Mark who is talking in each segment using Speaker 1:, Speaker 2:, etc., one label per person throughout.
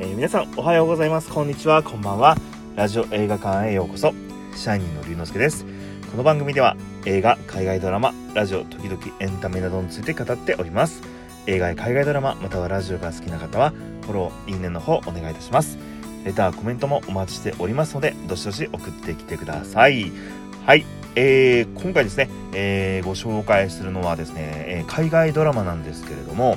Speaker 1: えー、皆さんおはようございます。こんにちは。こんばんは。ラジオ映画館へようこそ。シャイニーの龍之介です。この番組では映画海外ドラマラジオ時々エンタメなどについて語っております。映画や海外ドラマまたはラジオが好きな方はフォローいいねの方お願いいたします。レターコメントもお待ちしておりますのでどしどし送ってきてください。はい。えー、今回ですね、えー、ご紹介するのはですね、えー、海外ドラマなんですけれども、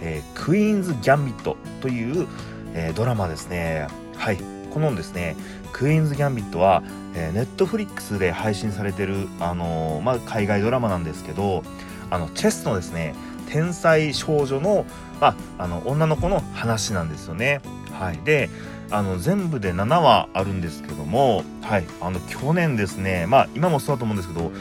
Speaker 1: えー、クイーンズ・ギャンビットという、えー、ドラマですね。はい。このですねクイーンズ・ギャンビットは、えー、ネットフリックスで配信されてる、あのー、まあ、海外ドラマなんですけどあのチェスのですね天才少女の,、まあ、あの女の子の話なんですよね。はい、であの全部で7話あるんですけども、はい、あの去年ですねまあ今もそうだと思うんですけど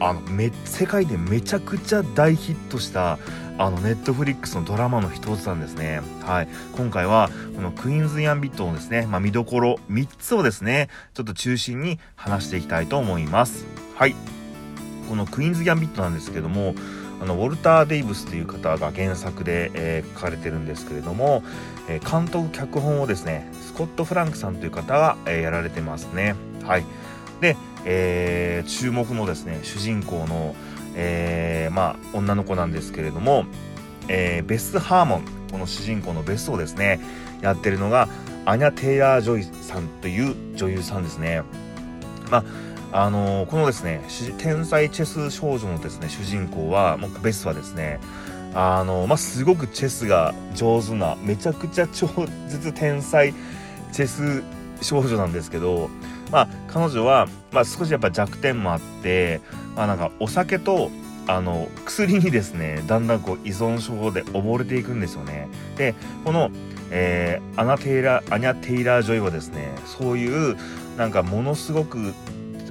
Speaker 1: あのめ世界でめちゃくちゃ大ヒットしたあのネットフリックスのドラマの一つなんですね。はい。今回は、このクイーンズ・ヤンビットのですね、まあ、見どころ3つをですね、ちょっと中心に話していきたいと思います。はい。このクイーンズ・ギャンビットなんですけども、あのウォルター・デイブスという方が原作で、えー、書かれてるんですけれども、えー、監督脚本をですねスコット・フランクさんという方が、えー、やられてますねはいで、えー、注目のですね主人公の、えー、まあ女の子なんですけれども、えー、ベス・ハーモンこの主人公のベスをですねやってるのがアニャ・テイラー・ジョイさんという女優さんですね。まああのー、このですね天才チェス少女のですね主人公はベスはですねあのー、まあ、すごくチェスが上手なめちゃくちゃ超絶天才チェス少女なんですけど、まあ、彼女は、まあ、少しやっぱ弱点もあって、あ、なんかお酒とあの薬にですねだんだんこう依存症で溺れていくんですよね。でこの、えー、アナテイラアニャ・テイラー・ジョイはですねそういうなんかものすごく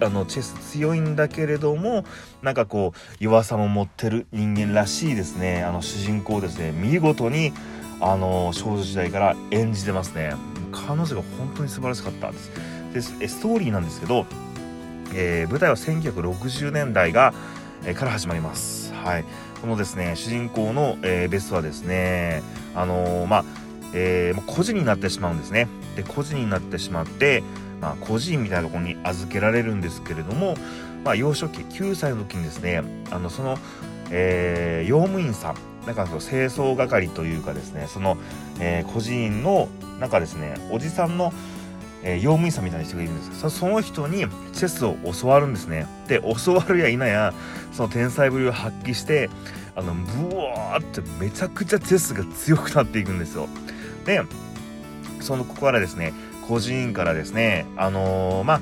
Speaker 1: あのチェス強いんだけれどもなんかこう弱さも持ってる人間らしいですね。あの主人公ですね見事にあの少女時代から演じてますね。彼女が本当に素晴らしかったです。でストーリーなんですけど、えー、舞台は1960年代が、えー、から始まります。はい。このですね主人公の、えー、ベスはですねあのまあえー、孤児になってしまうんですね。で孤児になってしまってまあ、孤児院みたいなところに預けられるんですけれども、まあ、幼少期9歳の時にですねあのその、えー、用務員さんなんかその清掃係というかですねその、えー、孤児院のなんかですねおじさんの、えー、用務員さんみたいな人がいるんです。その人にチェスを教わるんですね。で教わるや否やその天才ぶりを発揮してあのブワーってめちゃくちゃチェスが強くなっていくんですよ。でそのここからですね個人からですねあのー、まあ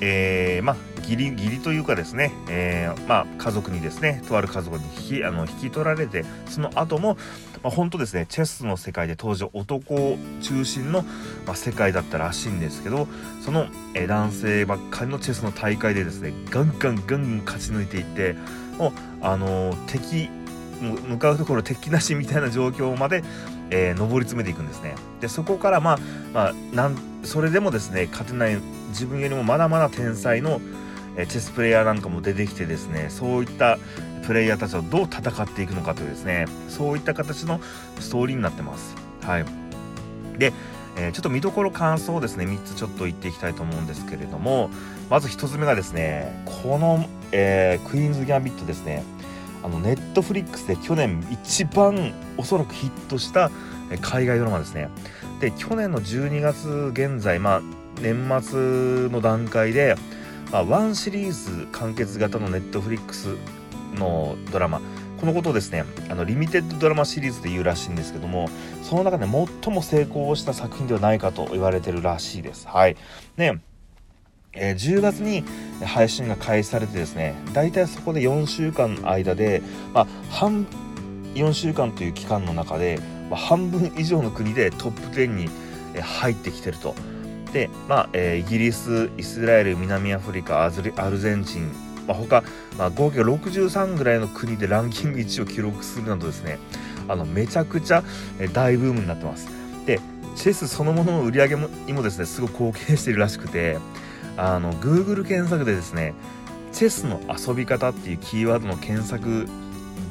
Speaker 1: えー、まあ義理義理というかですね、えー、まあ、家族にですねとある家族に引きあの引き取られてその後も、まあ、本当ですねチェスの世界で当時男中心の、まあ、世界だったらしいんですけどその、えー、男性ばっかりのチェスの大会でですねガンガンガンガン勝ち抜いていってもうあのー、敵向かうところ敵なしみたいな状況まで、えー、上り詰めていくんですね。でそこからまあ、まあ、なんそれでもですね勝てない自分よりもまだまだ天才の、チェスプレイヤーなんかも出てきてですねそういったプレイヤーたちとどう戦っていくのかというですねそういった形のストーリーになってます。はい、で、えー、ちょっと見どころ感想をですね3つちょっと言っていきたいと思うんですけれどもまず1つ目がですねこの、えー、クイーンズ・ギャンビットですねあのネットフリックスで去年一番おそらくヒットした海外ドラマですね。で去年の12月現在、まあ、年末の段階で、まあ、1シリーズ完結型のネットフリックスのドラマこのことをですねあのリミテッドドラマシリーズで言うらしいんですけどもその中で最も成功した作品ではないかと言われてるらしいです。はい、ねえー、10月に配信が開始されてですね大体そこで4週間の間で、まあ、半4週間という期間の中で、まあ、半分以上の国でトップ10に入ってきてると。で、まあえー、イギリスイスラエル南アフリカアルゼンチン、まあ、他、まあ、合計63ぐらいの国でランキング1を記録するなどですねあのめちゃくちゃ大ブームになってます。でチェスそのものの売り上げにもですねすごく貢献しているらしくてあの Google 検索でですねチェスの遊び方っていうキーワードの検索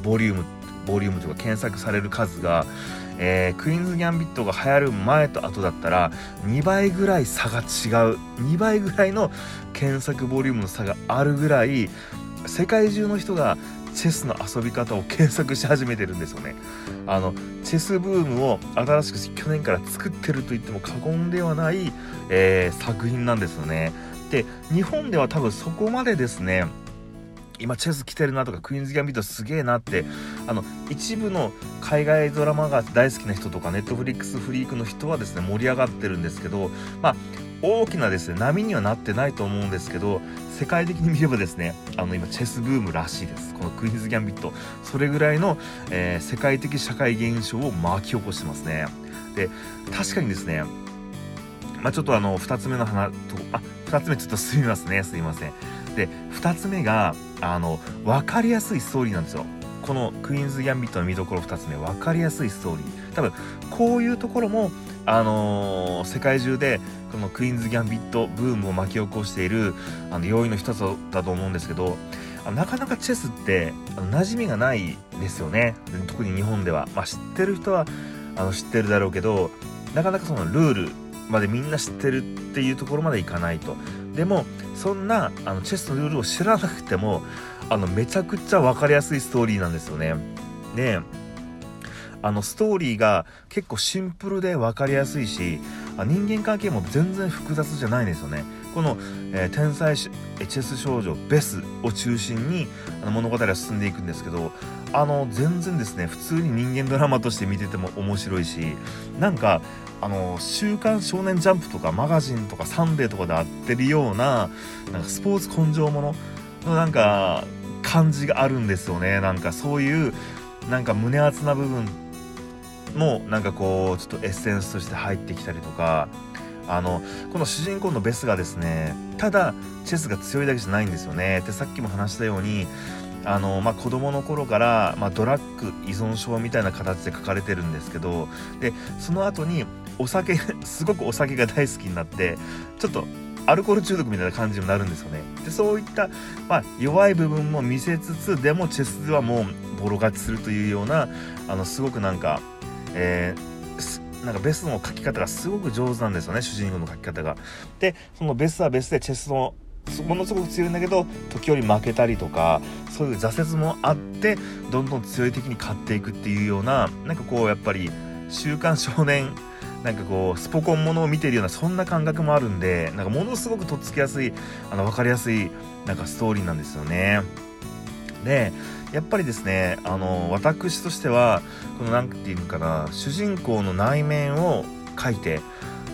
Speaker 1: ボリュームボリュームというか検索される数が、えー、クイーンズ・ギャンビットが流行る前と後だったら2倍ぐらい差が違う2倍ぐらいの検索ボリュームの差があるぐらい世界中の人がチェスの遊び方を検索し始めてるんですよね。あのチェスブームを新しく去年から作ってると言っても過言ではない、えー、作品なんですよね。で日本では多分そこまでですね今チェス来てるなとかクイーンズ・ギャンビットすげえなってあの一部の海外ドラマが大好きな人とかネットフリックスフリークの人はですね盛り上がってるんですけどまあ大きなですね波にはなってないと思うんですけど世界的に見ればですねあの今チェスブームらしいです。このクイーンズ・ギャンビット。それぐらいの、えー、世界的社会現象を巻き起こしてますね。で確かにですねまあ、ちょっとあの2つ目の話とあ2つ目ちょっとすみますね。すいません。で2つ目があの分かりやすいストーリーなんですよ。このクイーンズ・ギャンビットの見どころ2つ目分かりやすいストーリー。多分こういうところもあのー、世界中でこのクイーンズ・ギャンビットブームを巻き起こしているあの要因の一つだと思うんですけどなかなかチェスってあの馴染みがないですよね。特に日本では、まあ、知ってる人はあの知ってるだろうけどなかなかそのルールまでみんな知ってるっていうところまでいかないとでもそんなあのチェスのルールを知らなくてもあのめちゃくちゃ分かりやすいストーリーなんですよね。であのストーリーが結構シンプルで分かりやすいし人間関係も全然複雑じゃないんですよね。この、えー、天才チェス少女ベスを中心にあの物語は進んでいくんですけどあの全然ですね普通に人間ドラマとして見てても面白いしなんかあの「週刊少年ジャンプ」とかマガジンとか「サンデー」とかで会ってるようななんかスポーツ根性もののなんか感じがあるんですよね。なんかそういうなんか胸熱な部分もなんかこうちょっとエッセンスとして入ってきたりとかあのこの主人公のベスがですねただチェスが強いだけじゃないんですよね。でさっきも話したようにあの、まあ、子供の頃から、まあ、ドラッグ依存症みたいな形で書かれてるんですけどでその後にお酒 すごくお酒が大好きになってちょっとアルコール中毒みたいな感じになるんですよね。でそういった、まあ、弱い部分も見せつつでもチェスではもうボロ勝ちするというようなあのすごくなんか、えー、なんかベスの書き方がすごく上手なんですよね主人公の書き方が。でそのベスはベスでチェスのものすごく強いんだけど時折負けたりとかそういう挫折もあってどんどん強い敵に勝っていくっていうようななんかこうやっぱり「週刊少年」なんかこうスポコンものを見てるようなそんな感覚もあるんでなんかものすごくとっつきやすいあの分かりやすいなんかストーリーなんですよね。でやっぱりですねあの私としてはこの何て言うのかな主人公の内面を書いて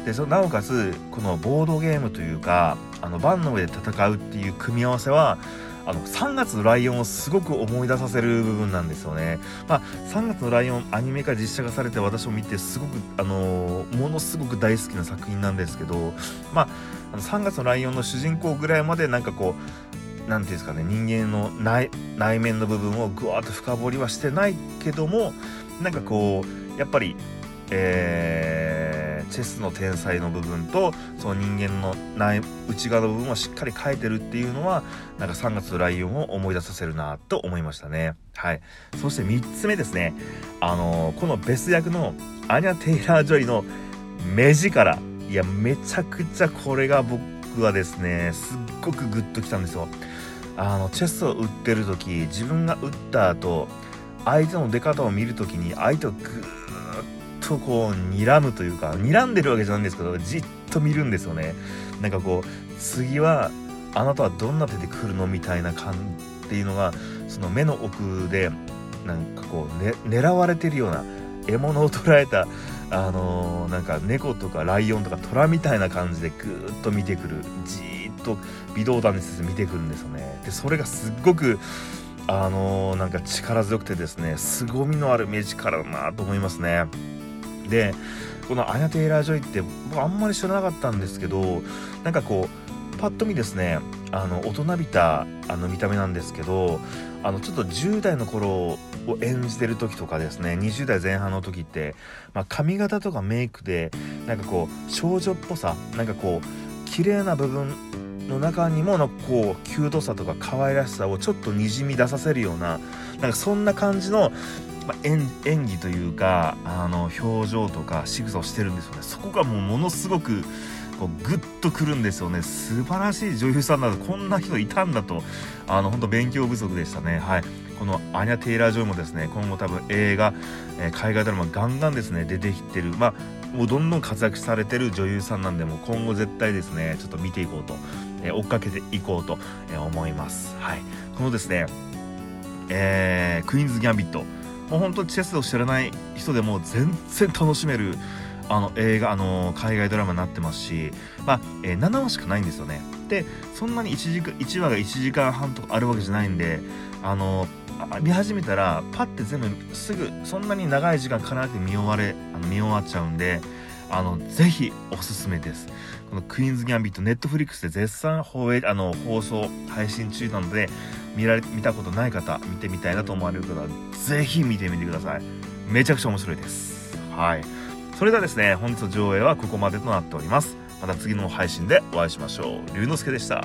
Speaker 1: でそなおかつこのボードゲームというかあの盤の上で戦うっていう組み合わせはあの3月のライオンをすごく思い出させる部分なんですよね。まあ、3月のライオンアニメ化実写化されて私も見てすごく、あのー、ものすごく大好きな作品なんですけど、まあ、あの3月のライオンの主人公ぐらいまでなんかこう何て言うんですかね人間の内内面の部分をぐわっと深掘りはしてないけどもなんかこうやっぱりえー、チェスの天才の部分とその人間の内内側の部分をしっかり描いてるっていうのはなんか3月のライオンを思い出させるなと思いましたね。はい。そして3つ目ですね。あのー、このベス役のアニャ・テイラー・ジョイの目力。いやめちゃくちゃこれが僕はですねすっごくグッときたんですよ。あのチェスを打ってる時自分が打った後相手の出方を見る時に相手をグーとこう睨むというか睨んでるわけじゃないんですけどじっと見るんですよね。なんかこう次はあなたはどんな手で来るのみたいな感っていうのがその目の奥でなんかこう、ね、狙われてるような獲物を捉えたあのー、なんか猫とかライオンとか虎みたいな感じでぐーっと見てくるじっと微動だにせず見てくんですよね。でそれがすっごくあのー、なんか力強くてですね凄みのある目力だなと思いますね。でこのアニャ・テイラー・ジョイって僕あんまり知らなかったんですけどなんかこうパッと見ですねあの大人びたあの見た目なんですけどあのちょっと10代の頃を演じてる時とかですね20代前半の時って、まあ、髪型とかメイクでなんかこう少女っぽさなんかこう綺麗な部分の中にものこうキュートさとか可愛らしさをちょっとにじみ出させるようななんかそんな感じのまあ、演技というかあの表情とか仕草をしてるんですよね。そこがもうものすごくこうグッとくるんですよね。素晴らしい女優さんだとこんな人いたんだとあの本当勉強不足でしたね。はい。このアニャ・テイラー・ジョイもですね今後多分映画、えー、海外ドラマガンガンですね出てきてる。まあもうどんどん活躍されてる女優さんなんでも今後絶対ですねちょっと見ていこうと、え、追っかけていこうと、思います。はい。このですねえー、クイーンズ・ギャンビット。もう本当にチェスを知らない人でも全然楽しめるあの映画あの海外ドラマになってますし、まあえー、7話しかないんですよね。でそんなに 1, 時間1話が1時間半とかあるわけじゃないんであの見始めたらパッて全部すぐそんなに長い時間かなく見終われあの見終わっちゃうんであのぜひおすすめです。このクイーンズ・ギャンビットネットフリックスで絶賛放映あの放送配信中なので見られ見たことない方見てみたいなと思われる方はぜひ見てみてください。めちゃくちゃ面白いです。はい。それではですね本日の上映はここまでとなっております。また次の配信でお会いしましょう。龍之介でした。